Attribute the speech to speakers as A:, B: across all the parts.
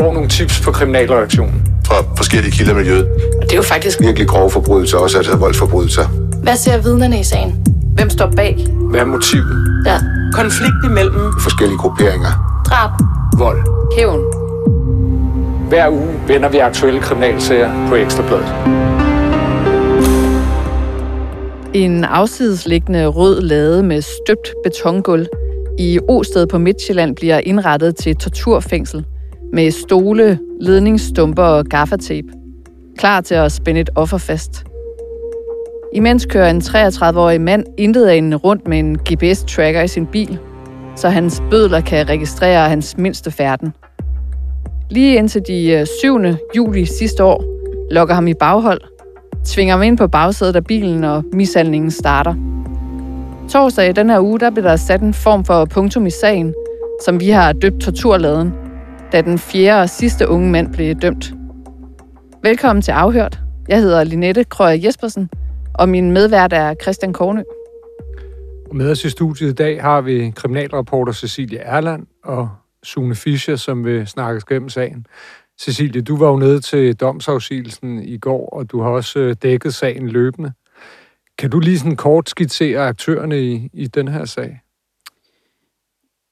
A: får nogle tips på kriminalreaktionen.
B: Fra forskellige kilder i miljøet.
C: Og det er jo faktisk
B: Virkelig grove forbrydelser, også altså voldsforbrydelser.
C: Hvad ser vidnerne i sagen? Hvem står bag?
A: Hvad er motivet?
C: Ja.
D: Konflikt imellem
B: Forskellige grupperinger.
C: Drab.
A: Vold.
C: Hævn.
A: Hver uge vender vi aktuelle kriminalsager på Ekstrabladet.
E: En afsidesliggende rød lade med støbt betongulv i Osted på Midtjylland bliver indrettet til torturfængsel med stole, ledningsstumper og gaffatape. Klar til at spænde et offer fast. Imens kører en 33-årig mand intet rundt med en GPS-tracker i sin bil, så hans bødler kan registrere hans mindste færden. Lige indtil de øh, 7. juli sidste år lokker ham i baghold, tvinger ham ind på bagsædet af bilen, og mishandlingen starter. Torsdag i den her uge, der blev der sat en form for punktum i sagen, som vi har døbt torturladen, da den fjerde og sidste unge mand blev dømt. Velkommen til Afhørt. Jeg hedder Linette Krøger Jespersen, og min medvært er Christian Kornø.
A: Og med os i studiet i dag har vi kriminalreporter Cecilie Erland og Sune Fischer, som vil snakke gennem sagen. Cecilie, du var jo nede til domsafsigelsen i går, og du har også øh, dækket sagen løbende. Kan du lige sådan kort skitsere aktørerne i, i den her sag?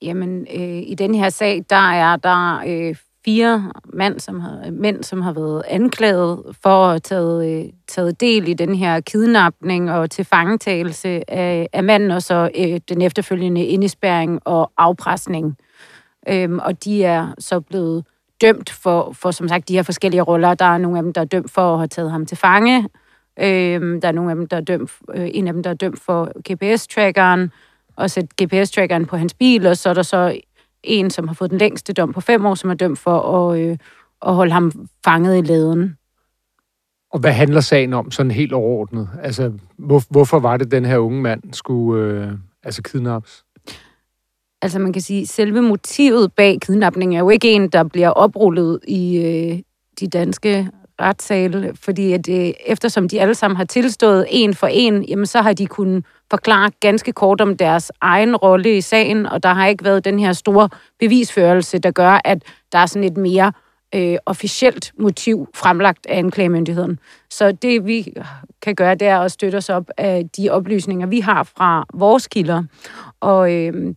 F: Jamen, øh, i den her sag, der er der øh, fire mænd, som har, mænd, som har været anklaget for at have taget, øh, taget del i den her kidnapning og til fangetagelse af, af manden, og så øh, den efterfølgende indespæring og afpresning. Øhm, og de er så blevet dømt for, for, som sagt, de her forskellige roller. Der er nogle af dem, der er dømt for at have taget ham til fange. Øhm, der er nogle af dem, der er dømt, øh, en af dem, der er dømt for GPS-trackeren, og sætte GPS-trackeren på hans bil, og så er der så en, som har fået den længste dom på fem år, som er dømt for at, øh, at holde ham fanget i læden.
A: Og hvad handler sagen om sådan helt overordnet? Altså, hvor, hvorfor var det, den her unge mand skulle øh, altså kidnappes?
F: Altså man kan sige, selve motivet bag kidnapningen er jo ikke en, der bliver oprullet i øh, de danske retssale, fordi at, øh, eftersom de alle sammen har tilstået en for en, jamen så har de kunnet forklare ganske kort om deres egen rolle i sagen, og der har ikke været den her store bevisførelse, der gør, at der er sådan et mere øh, officielt motiv fremlagt af anklagemyndigheden. Så det vi kan gøre, det er at støtte os op af de oplysninger, vi har fra vores kilder. Og øh,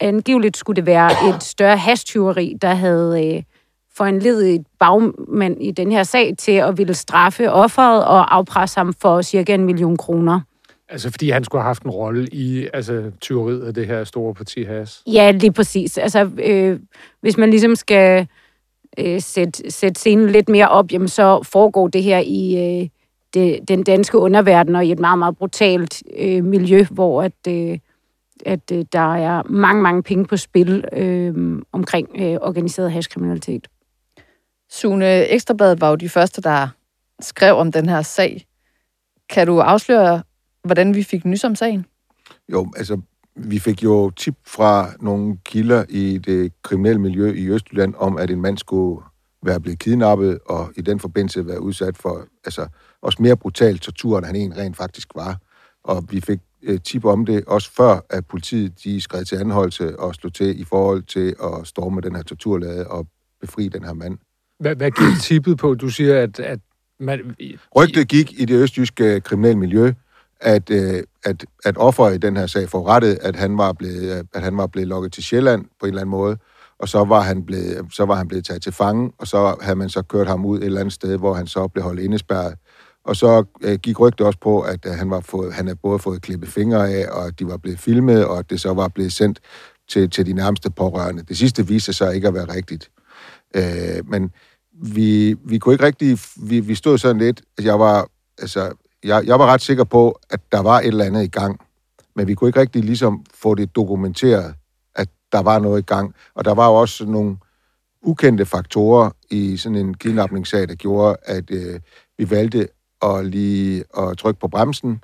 F: angiveligt skulle det være et større hastyveri, der havde øh, foranledet et bagmand i den her sag til at ville straffe offeret og afpresse ham for cirka en million kroner.
A: Altså fordi han skulle have haft en rolle i altså, tyveriet af det her store parti has?
F: Ja, lige præcis. Altså, øh, hvis man ligesom skal øh, sætte, sætte scenen lidt mere op, jamen, så foregår det her i øh, det, den danske underverden og i et meget, meget brutalt øh, miljø, hvor at, øh, at øh, der er mange, mange penge på spil øh, omkring øh, organiseret hashkriminalitet.
E: Sune Ekstrabladet var jo de første, der skrev om den her sag. Kan du afsløre, hvordan vi fik nys om sagen?
B: Jo, altså, vi fik jo tip fra nogle kilder i det kriminelle miljø i Østjylland om, at en mand skulle være blevet kidnappet, og i den forbindelse være udsat for altså, også mere brutal tortur, end han egentlig rent faktisk var. Og vi fik øh, tip om det, også før at politiet de skred til anholdelse og slog til i forhold til at storme den her torturlade og befri den her mand.
A: Hvad, hvad gik tippet på? Du siger, at, at man...
B: Rygtet gik i det østjyske kriminelle miljø, at, øh, at, at offer i den her sag forrettet, at han var blevet, øh, at han var blevet lukket til Sjælland på en eller anden måde, og så var han blevet, så var han blevet taget til fange, og så havde man så kørt ham ud et eller andet sted, hvor han så blev holdt indespærret. Og så øh, gik rygtet også på, at øh, han, var fået, han havde både fået klippet fingre af, og at de var blevet filmet, og at det så var blevet sendt til, til de nærmeste pårørende. Det sidste viste sig ikke at være rigtigt. Øh, men vi, vi kunne ikke rigtig... Vi, vi stod sådan lidt... Altså jeg var, altså, jeg, jeg var ret sikker på, at der var et eller andet i gang, men vi kunne ikke rigtig ligesom få det dokumenteret, at der var noget i gang. Og der var jo også nogle ukendte faktorer i sådan en kidnapningssag, der gjorde, at øh, vi valgte at lige at trykke på bremsen,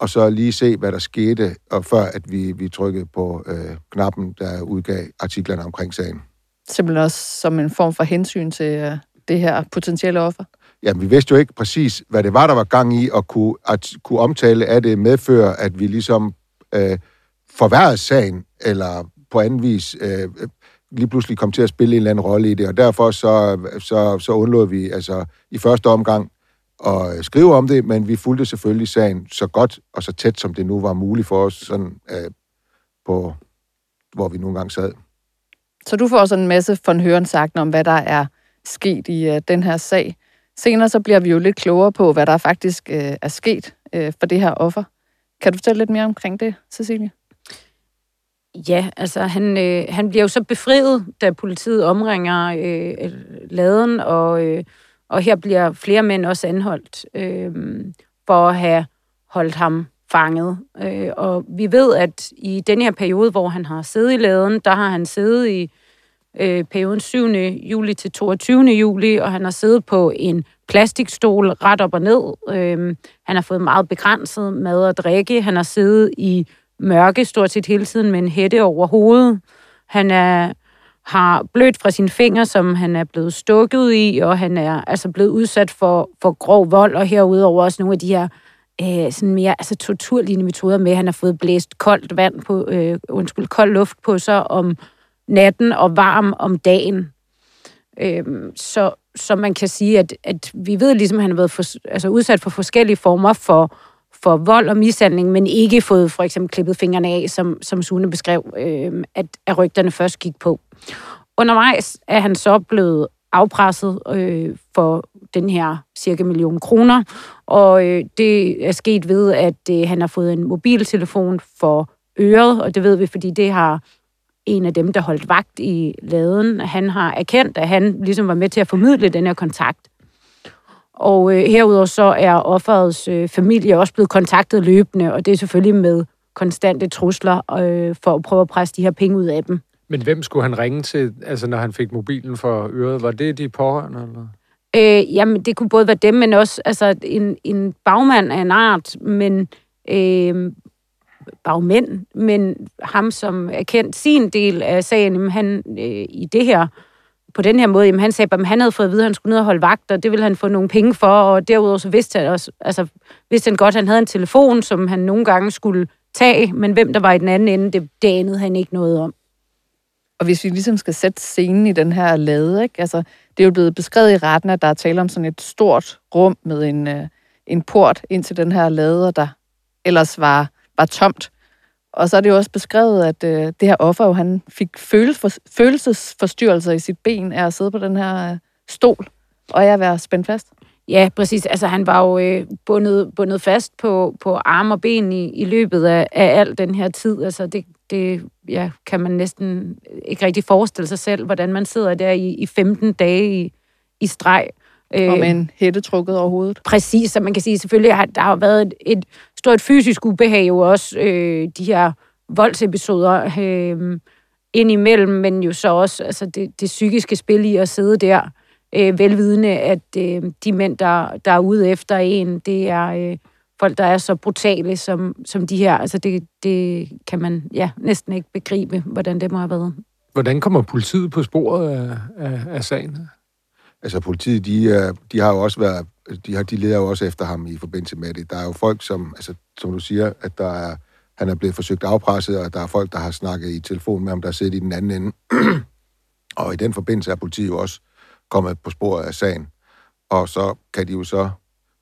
B: og så lige se, hvad der skete, og før at vi, vi trykkede på øh, knappen, der udgav artiklerne omkring sagen.
E: Simpelthen også som en form for hensyn til øh, det her potentielle offer?
B: Jamen, vi vidste jo ikke præcis, hvad det var, der var gang i, og kunne, at kunne omtale af det medføre, at vi ligesom øh, forværrede sagen, eller på anden vis øh, lige pludselig kom til at spille en eller anden rolle i det, og derfor så, så, så undlod vi altså i første omgang at skrive om det, men vi fulgte selvfølgelig sagen så godt og så tæt, som det nu var muligt for os, sådan, øh, på, hvor vi nogle gange sad.
E: Så du får sådan en masse von Høren sagt om, hvad der er sket i øh, den her sag. Senere så bliver vi jo lidt klogere på, hvad der faktisk øh, er sket øh, for det her offer. Kan du fortælle lidt mere omkring det, Cecilie?
F: Ja, altså han, øh, han bliver jo så befriet, da politiet omringer øh, laden, og, øh, og her bliver flere mænd også anholdt øh, for at have holdt ham fanget. Øh, og vi ved, at i den her periode, hvor han har siddet i laden, der har han siddet i øh, perioden 7. juli til 22. juli, og han har siddet på en plastikstol ret op og ned. Øh, han har fået meget begrænset mad og drikke. Han har siddet i mørke stort set hele tiden med en hætte over hovedet. Han er, har blødt fra sine fingre, som han er blevet stukket i, og han er altså blevet udsat for, for grov vold, og herudover også nogle af de her øh, sådan mere altså torturlignende metoder med, han har fået blæst koldt vand på, øh, undskyld, kold luft på sig om natten og varm om dagen. Øhm, så, så man kan sige, at, at vi ved ligesom, at han har været for, altså udsat for forskellige former for for vold og mishandling, men ikke fået for eksempel klippet fingrene af, som, som Sune beskrev, øhm, at, at rygterne først gik på. Undervejs er han så blevet afpresset øh, for den her cirka million kroner, og øh, det er sket ved, at øh, han har fået en mobiltelefon for øret, og det ved vi, fordi det har en af dem, der holdt vagt i laden, han har erkendt, at han ligesom var med til at formidle den her kontakt. Og øh, herudover så er offerets øh, familie også blevet kontaktet løbende, og det er selvfølgelig med konstante trusler øh, for at prøve at presse de her penge ud af dem.
A: Men hvem skulle han ringe til, altså når han fik mobilen for øret? Var det de pårørende? Eller?
F: Øh, jamen, det kunne både være dem, men også altså, en, en bagmand af en art, men øh, bagmænd, men ham, som er kendt sin del af sagen, jamen, han øh, i det her på den her måde, jamen han sagde, at han havde fået at vide, at han skulle ned og holde vagt, og det ville han få nogle penge for, og derudover så vidste han også, altså vidste han godt, at han havde en telefon, som han nogle gange skulle tage, men hvem der var i den anden ende, det, det anede han ikke noget om.
E: Og hvis vi ligesom skal sætte scenen i den her lade, ikke? Altså, det er jo blevet beskrevet i retten, at der er tale om sådan et stort rum med en, øh, en port ind til den her lade, der ellers var, var tomt. Og så er det jo også beskrevet, at øh, det her offer, jo, han fik følelses, følelsesforstyrrelser i sit ben af at sidde på den her øh, stol og jeg være spændt fast.
F: Ja, præcis. Altså, han var jo øh, bundet, bundet fast på, på arme og ben i, i løbet af, af al den her tid. Altså, det, det ja, kan man næsten ikke rigtig forestille sig selv, hvordan man sidder der i, i 15 dage i, i streg.
E: Øh, og med en hætte trukket over hovedet.
F: Præcis, så man kan sige, selvfølgelig har der har været et, et stort fysisk ubehag jo også, øh, de her voldsepisoder øh, indimellem, men jo så også altså det, det psykiske spil i at sidde der, øh, velvidende, at øh, de mænd, der, der er ude efter en, det er øh, folk, der er så brutale som, som de her. Altså det, det kan man ja, næsten ikke begribe, hvordan det må have været.
A: Hvordan kommer politiet på sporet af, af, af sagen?
B: Altså politiet, de, de har jo også været, de, har, de leder jo også efter ham i forbindelse med det. Der er jo folk, som, altså, som du siger, at der er, han er blevet forsøgt afpresset, og der er folk, der har snakket i telefon med ham, der sidder i den anden ende. og i den forbindelse er politiet jo også kommet på sporet af sagen. Og så kan de jo så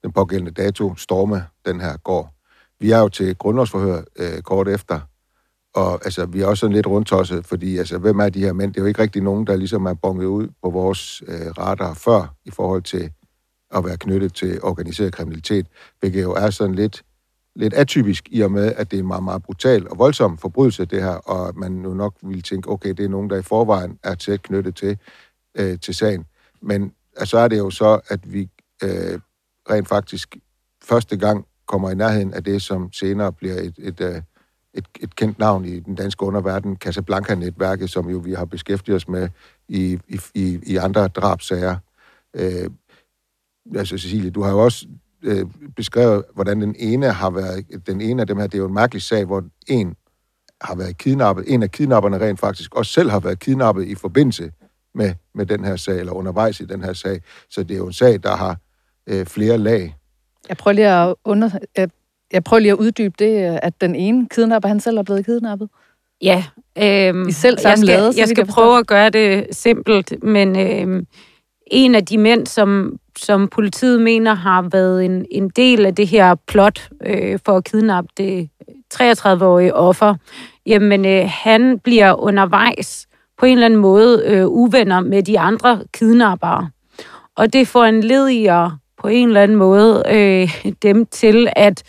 B: den pågældende dato storme den her gård. Vi er jo til grundlovsforhør øh, kort efter, og altså, vi er også sådan lidt rundtosset, fordi altså, hvem er de her mænd? Det er jo ikke rigtig nogen, der ligesom er bonget ud på vores øh, radar før i forhold til at være knyttet til organiseret kriminalitet, hvilket jo er sådan lidt, lidt atypisk i og med, at det er en meget, meget brutal og voldsom forbrydelse, det her, og man jo nok vil tænke, okay, det er nogen, der i forvejen er tæt knyttet til, øh, til sagen. Men altså, så er det jo så, at vi øh, rent faktisk første gang kommer i nærheden af det, som senere bliver et, et, et, et, et kendt navn i den danske underverden, Casablanca-netværket, som jo vi har beskæftiget os med i, i, i, i andre drabsager. Øh, altså Cecilie, du har jo også øh, beskrevet, hvordan den ene har været, den ene af dem her, det er jo en mærkelig sag, hvor en har været kidnappet, en af kidnapperne rent faktisk også selv har været kidnappet i forbindelse med, med den her sag, eller undervejs i den her sag. Så det er jo en sag, der har øh, flere lag.
E: Jeg prøver lige at under, jeg, jeg prøver lige at uddybe det, at den ene kidnapper, han selv er blevet kidnappet.
F: Ja. Øhm,
E: I selv
F: jeg
E: samme
F: skal,
E: lade, så
F: jeg skal
E: jeg
F: prøve at gøre det simpelt, men øhm, en af de mænd, som, som politiet mener har været en, en del af det her plot øh, for at kidnappe det 33-årige offer, jamen øh, han bliver undervejs på en eller anden måde øh, uvenner med de andre kidnappere. Og det får en lediger på en eller anden måde øh, dem til at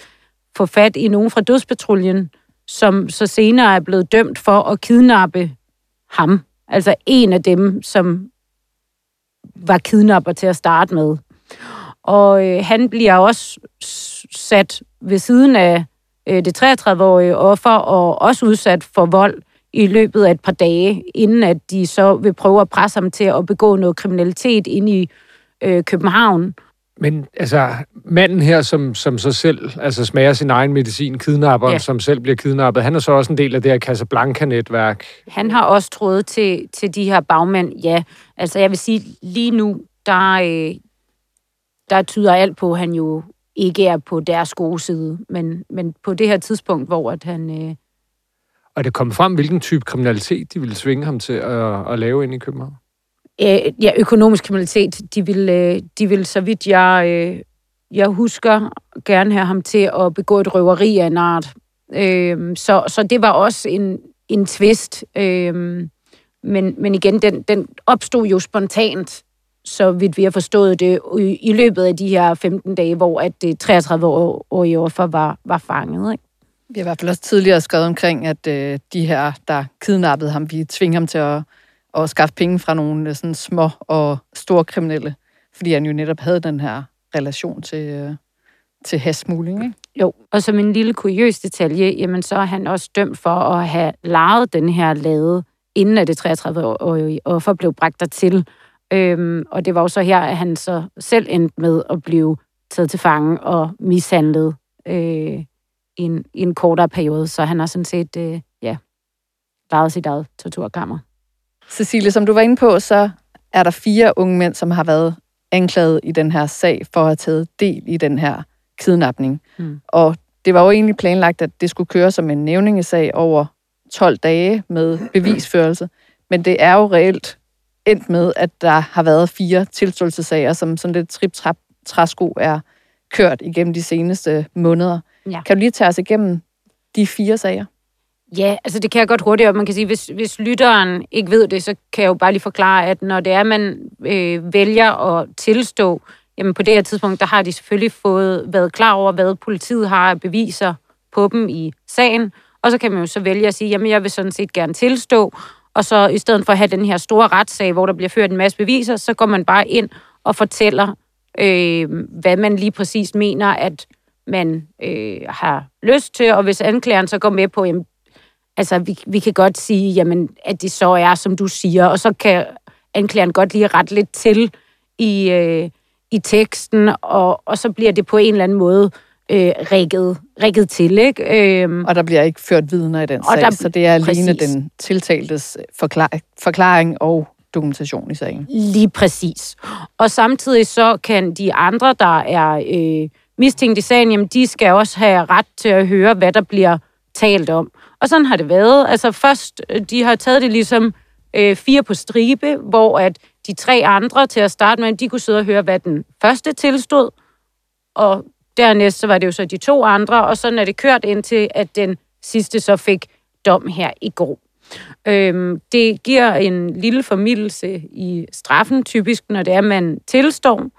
F: få fat i nogen fra dødspatruljen, som så senere er blevet dømt for at kidnappe ham. Altså en af dem, som var kidnapper til at starte med. Og øh, han bliver også sat ved siden af øh, det 33-årige offer, og også udsat for vold i løbet af et par dage, inden at de så vil prøve at presse ham til at begå noget kriminalitet inde i øh, København.
A: Men altså, manden her, som, som så selv altså smager sin egen medicin, kidnapperen,
F: Ja.
A: som selv bliver kidnappet, han er så også en del af det her Casablanca-netværk.
F: Han har også trådet til, til de her bagmænd, ja. Altså jeg vil sige, lige nu, der, øh, der tyder alt på, at han jo ikke er på deres gode side. Men, men på det her tidspunkt, hvor at han... Øh,
A: Og det kom frem, hvilken type kriminalitet de ville tvinge ham til at, at lave ind i København
F: øh, ja, økonomisk kriminalitet, de vil, øh, de vil så vidt jeg, øh, jeg husker, gerne have ham til at begå et røveri af en art. Øh, så, så det var også en, en twist. Øh, men, men igen, den, den opstod jo spontant, så vidt vi har forstået det, i, i løbet af de her 15 dage, hvor at det 33-årige offer var, var fanget. Ikke?
E: Vi har i hvert fald også tidligere skrevet omkring, at øh, de her, der kidnappede ham, vi tvinger ham til at, og skaffe penge fra nogle øh, sådan små og store kriminelle, fordi han jo netop havde den her relation til, øh, til hasmugling, ikke?
F: Jo, og som en lille kuriøs detalje, jamen så er han også dømt for at have lejet den her lade, inden at det 33-årige offer blev bragt dertil. Øhm, og det var jo så her, at han så selv endte med at blive taget til fange og mishandlet øh, i, en, i en kortere periode. Så han har sådan set, øh, ja, lejet sit eget torturkammer.
E: Cecilie, som du var inde på, så er der fire unge mænd, som har været anklaget i den her sag for at have taget del i den her kidnapning.
F: Mm.
E: Og det var jo egentlig planlagt, at det skulle køre som en nævningesag over 12 dage med bevisførelse. Men det er jo reelt endt med, at der har været fire tilståelsessager, som sådan lidt trip-trap træsko er kørt igennem de seneste måneder.
F: Ja.
E: Kan du lige tage os igennem de fire sager?
F: Ja, altså det kan jeg godt hurtigt, og man kan sige, hvis, hvis lytteren ikke ved det, så kan jeg jo bare lige forklare, at når det er, man øh, vælger at tilstå, jamen på det her tidspunkt, der har de selvfølgelig fået været klar over, hvad politiet har af beviser på dem i sagen, og så kan man jo så vælge at sige, jamen jeg vil sådan set gerne tilstå, og så i stedet for at have den her store retssag, hvor der bliver ført en masse beviser, så går man bare ind og fortæller, øh, hvad man lige præcis mener, at man øh, har lyst til, og hvis anklageren så går med på, jamen, altså vi, vi kan godt sige, jamen, at det så er, som du siger, og så kan anklageren godt lige rette lidt til i, øh, i teksten, og, og så bliver det på en eller anden måde øh, rigget, rigget til, ikke? Øhm,
E: Og der bliver ikke ført vidner i den sag,
F: der-
E: så det er alene
F: præcis.
E: den tiltaltes forklar- forklaring og dokumentation i sagen.
F: Lige præcis. Og samtidig så kan de andre, der er øh, mistænkt i sagen, jamen de skal også have ret til at høre, hvad der bliver talt om. Og sådan har det været. Altså først, øh, de har taget det ligesom øh, fire på stribe, hvor at de tre andre til at starte med, de kunne sidde og høre, hvad den første tilstod, og dernæst så var det jo så de to andre, og sådan er det kørt indtil, at den sidste så fik dom her i går. Øhm, det giver en lille formidelse i straffen, typisk når det er, man tilstår.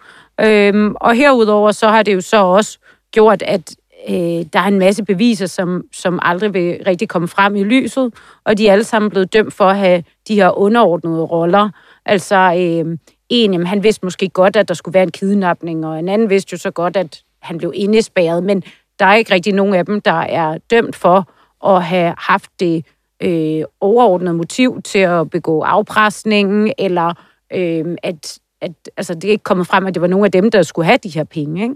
F: Øhm, og herudover så har det jo så også gjort, at øh, der er en masse beviser, som, som aldrig vil rigtig komme frem i lyset, og de er alle sammen blevet dømt for at have de her underordnede roller. Altså øh, en, jamen, han vidste måske godt, at der skulle være en kidnapning, og en anden vidste jo så godt, at han blev indespærret, men der er ikke rigtig nogen af dem, der er dømt for at have haft det øh, overordnede motiv til at begå afpresningen, eller øh, at, at altså, det er ikke kommet frem, at det var nogen af dem, der skulle have de her penge. Ikke?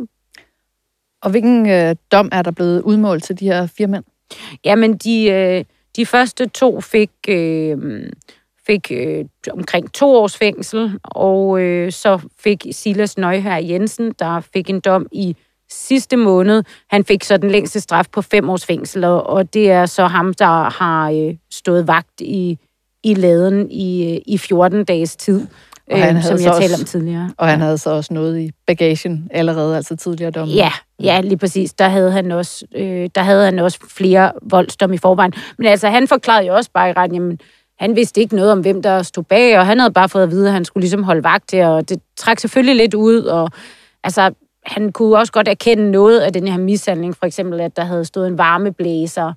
E: Og hvilken øh, dom er der blevet udmålt til de her fire mænd?
F: Jamen, de, øh, de første to fik, øh, fik øh, omkring to års fængsel, og øh, så fik Silas Nøjhær Jensen, der fik en dom i sidste måned. Han fik så den længste straf på fem års fængsel, og, det er så ham, der har øh, stået vagt i, i laden i, øh, i 14 dages tid,
E: og han
F: øh,
E: havde
F: som
E: så
F: jeg
E: også-
F: talte om tidligere.
E: Og han havde så også noget i bagagen allerede, altså tidligere domme.
F: Ja, ja, lige præcis. Der havde han også, øh, der havde han også flere voldsdom i forvejen. Men altså, han forklarede jo også bare i retten, jamen, han vidste ikke noget om, hvem der stod bag, og han havde bare fået at vide, at han skulle ligesom holde vagt til, og det trak selvfølgelig lidt ud, og altså, han kunne også godt erkende noget af den her mishandling, for eksempel, at der havde stået en varmeblæser,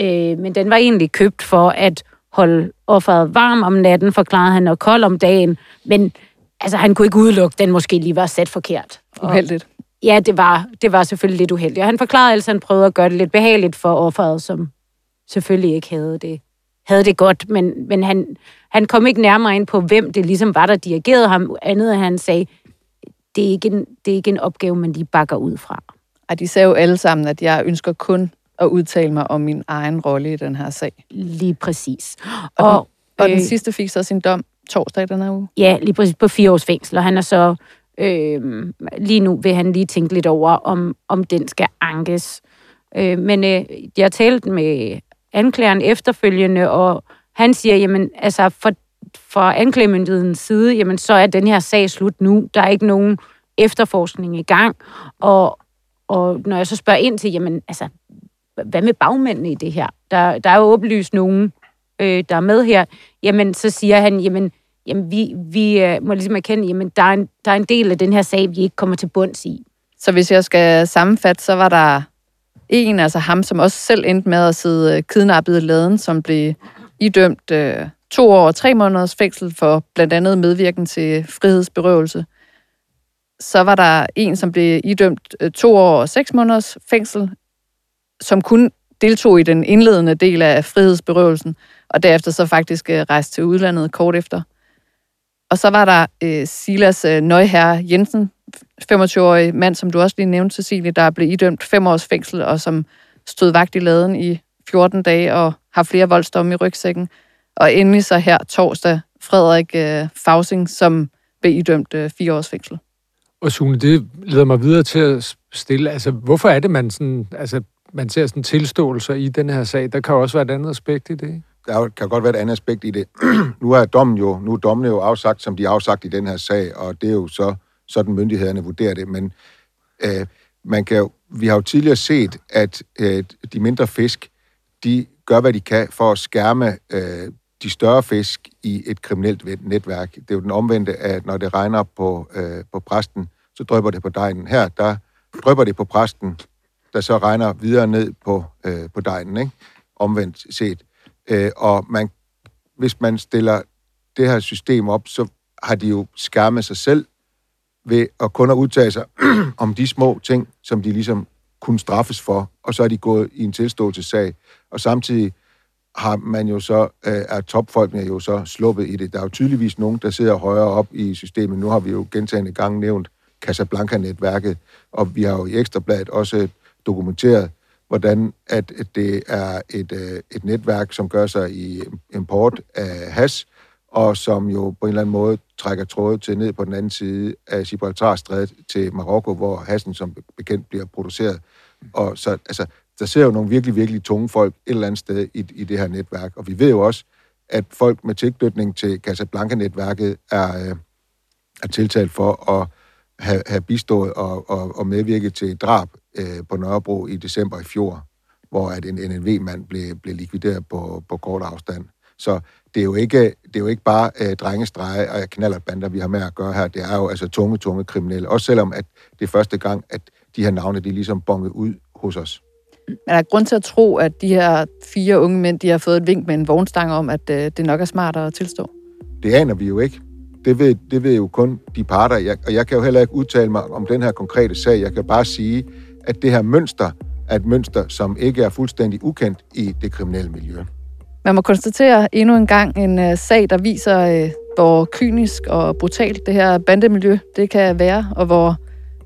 F: øh, men den var egentlig købt for at holde offeret varm om natten, forklarede han, og kold om dagen, men altså, han kunne ikke udelukke, at den måske lige var sat forkert. Og,
E: Uheldigt.
F: Ja, det var, det var selvfølgelig lidt uheldigt. Og han forklarede altså, at han prøvede at gøre det lidt behageligt for offeret, som selvfølgelig ikke havde det, havde det godt. Men, men han, han kom ikke nærmere ind på, hvem det ligesom var, der dirigerede ham. Andet han sagde, det er, ikke en, det er ikke en opgave, man lige bakker ud fra.
E: Og de sagde jo alle sammen, at jeg ønsker kun at udtale mig om min egen rolle i den her sag.
F: Lige præcis.
E: Og,
F: Og,
E: og, og den
F: øh,
E: sidste fik så sin dom torsdag i den her uge.
F: Ja, lige præcis på fire års fængsel, og han er så, øh, lige nu vil han lige tænke lidt over, om, om den skal ankes. Øh, men øh, jeg har talt med anklageren efterfølgende, og han siger, jamen, altså, for, fra anklagemyndighedens side, jamen, så er den her sag slut nu. Der er ikke nogen efterforskning i gang, og, og når jeg så spørger ind til, jamen, altså, hvad med bagmændene i det her? Der, der er jo åbenlyst nogen, øh, der er med her. Jamen, så siger han, jamen, jamen vi, vi øh, må ligesom erkende, jamen, der er, en, der er en del af den her sag, vi ikke kommer til bunds i.
E: Så hvis jeg skal sammenfatte, så var der en, altså ham, som også selv endte med at sidde øh, kidnappet i laden, som blev idømt øh, to år og tre måneders fængsel for blandt andet medvirken til frihedsberøvelse. Så var der en, som blev idømt øh, to år og seks måneders fængsel, som kun deltog i den indledende del af frihedsberøvelsen, og derefter så faktisk øh, rejste til udlandet kort efter. Og så var der øh, Silas øh, Nøjherre Jensen, 25-årig mand, som du også lige nævnte, Cecilie, der blev idømt fem års fængsel, og som stod vagt i laden i 14 dage og har flere voldsdomme i rygsækken. Og endelig så her torsdag Frederik øh, Fausing, som blev idømt øh, fire års fængsel.
A: Og Sune, det leder mig videre til at stille, altså hvorfor er det, man sådan, altså man ser sådan tilståelser i den her sag? Der kan også være et andet aspekt i det,
B: der kan godt være et andet aspekt i det. nu er dommen jo, nu er dommene jo afsagt, som de er afsagt i den her sag, og det er jo så sådan myndighederne vurderer det, men øh, man kan jo, vi har jo tidligere set, at øh, de mindre fisk, de gør, hvad de kan for at skærme øh, de større fisk i et kriminelt netværk. Det er jo den omvendte, at når det regner på, øh, på præsten, så drøber det på dejen. Her, der drøber det på præsten, der så regner videre ned på, øh, på dejen, ikke? omvendt set. Øh, og man, hvis man stiller det her system op, så har de jo skærmet sig selv ved at kun at udtage sig om de små ting, som de ligesom kunne straffes for, og så er de gået i en tilståelsessag. Og samtidig har man jo så, øh, er topfolkene jo så sluppet i det. Der er jo tydeligvis nogen, der sidder højere op i systemet. Nu har vi jo gentagende gange nævnt Casablanca-netværket, og vi har jo i Ekstrabladet også dokumenteret, hvordan at det er et, øh, et netværk, som gør sig i import af has, og som jo på en eller anden måde trækker tråde til ned på den anden side af Gibraltarstrædet til Marokko, hvor hassen som bekendt bliver produceret. Og så, altså, der ser jo nogle virkelig, virkelig tunge folk et eller andet sted i, i det her netværk. Og vi ved jo også, at folk med tilknytning til Casablanca-netværket er, øh, er tiltalt for at have, have bistået og, og, og medvirket til drab øh, på Nørrebro i december i fjor, hvor at en NNV-mand blev, blev likvideret på, på kort afstand. Så det er jo ikke, det er jo ikke bare øh, drengestreger og knallertbander, vi har med at gøre her. Det er jo altså tunge, tunge kriminelle. Også selvom at det er første gang, at de her navne, de er ligesom bonget ud hos os.
E: Men der er grund til at tro, at de her fire unge mænd, de har fået et vink med en vognstang om, at øh, det nok er smartere at tilstå.
B: Det aner vi jo ikke. Det ved, det ved jo kun de parter, jeg, og jeg kan jo heller ikke udtale mig om den her konkrete sag. Jeg kan bare sige, at det her mønster er et mønster, som ikke er fuldstændig ukendt i det kriminelle miljø.
E: Man må konstatere endnu en gang en øh, sag, der viser, øh, hvor kynisk og brutalt det her bandemiljø det kan være, og hvor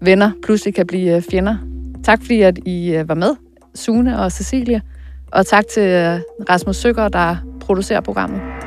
E: venner pludselig kan blive øh, fjender. Tak fordi, at I øh, var med, Sune og Cecilie, og tak til øh, Rasmus Søger, der producerer programmet.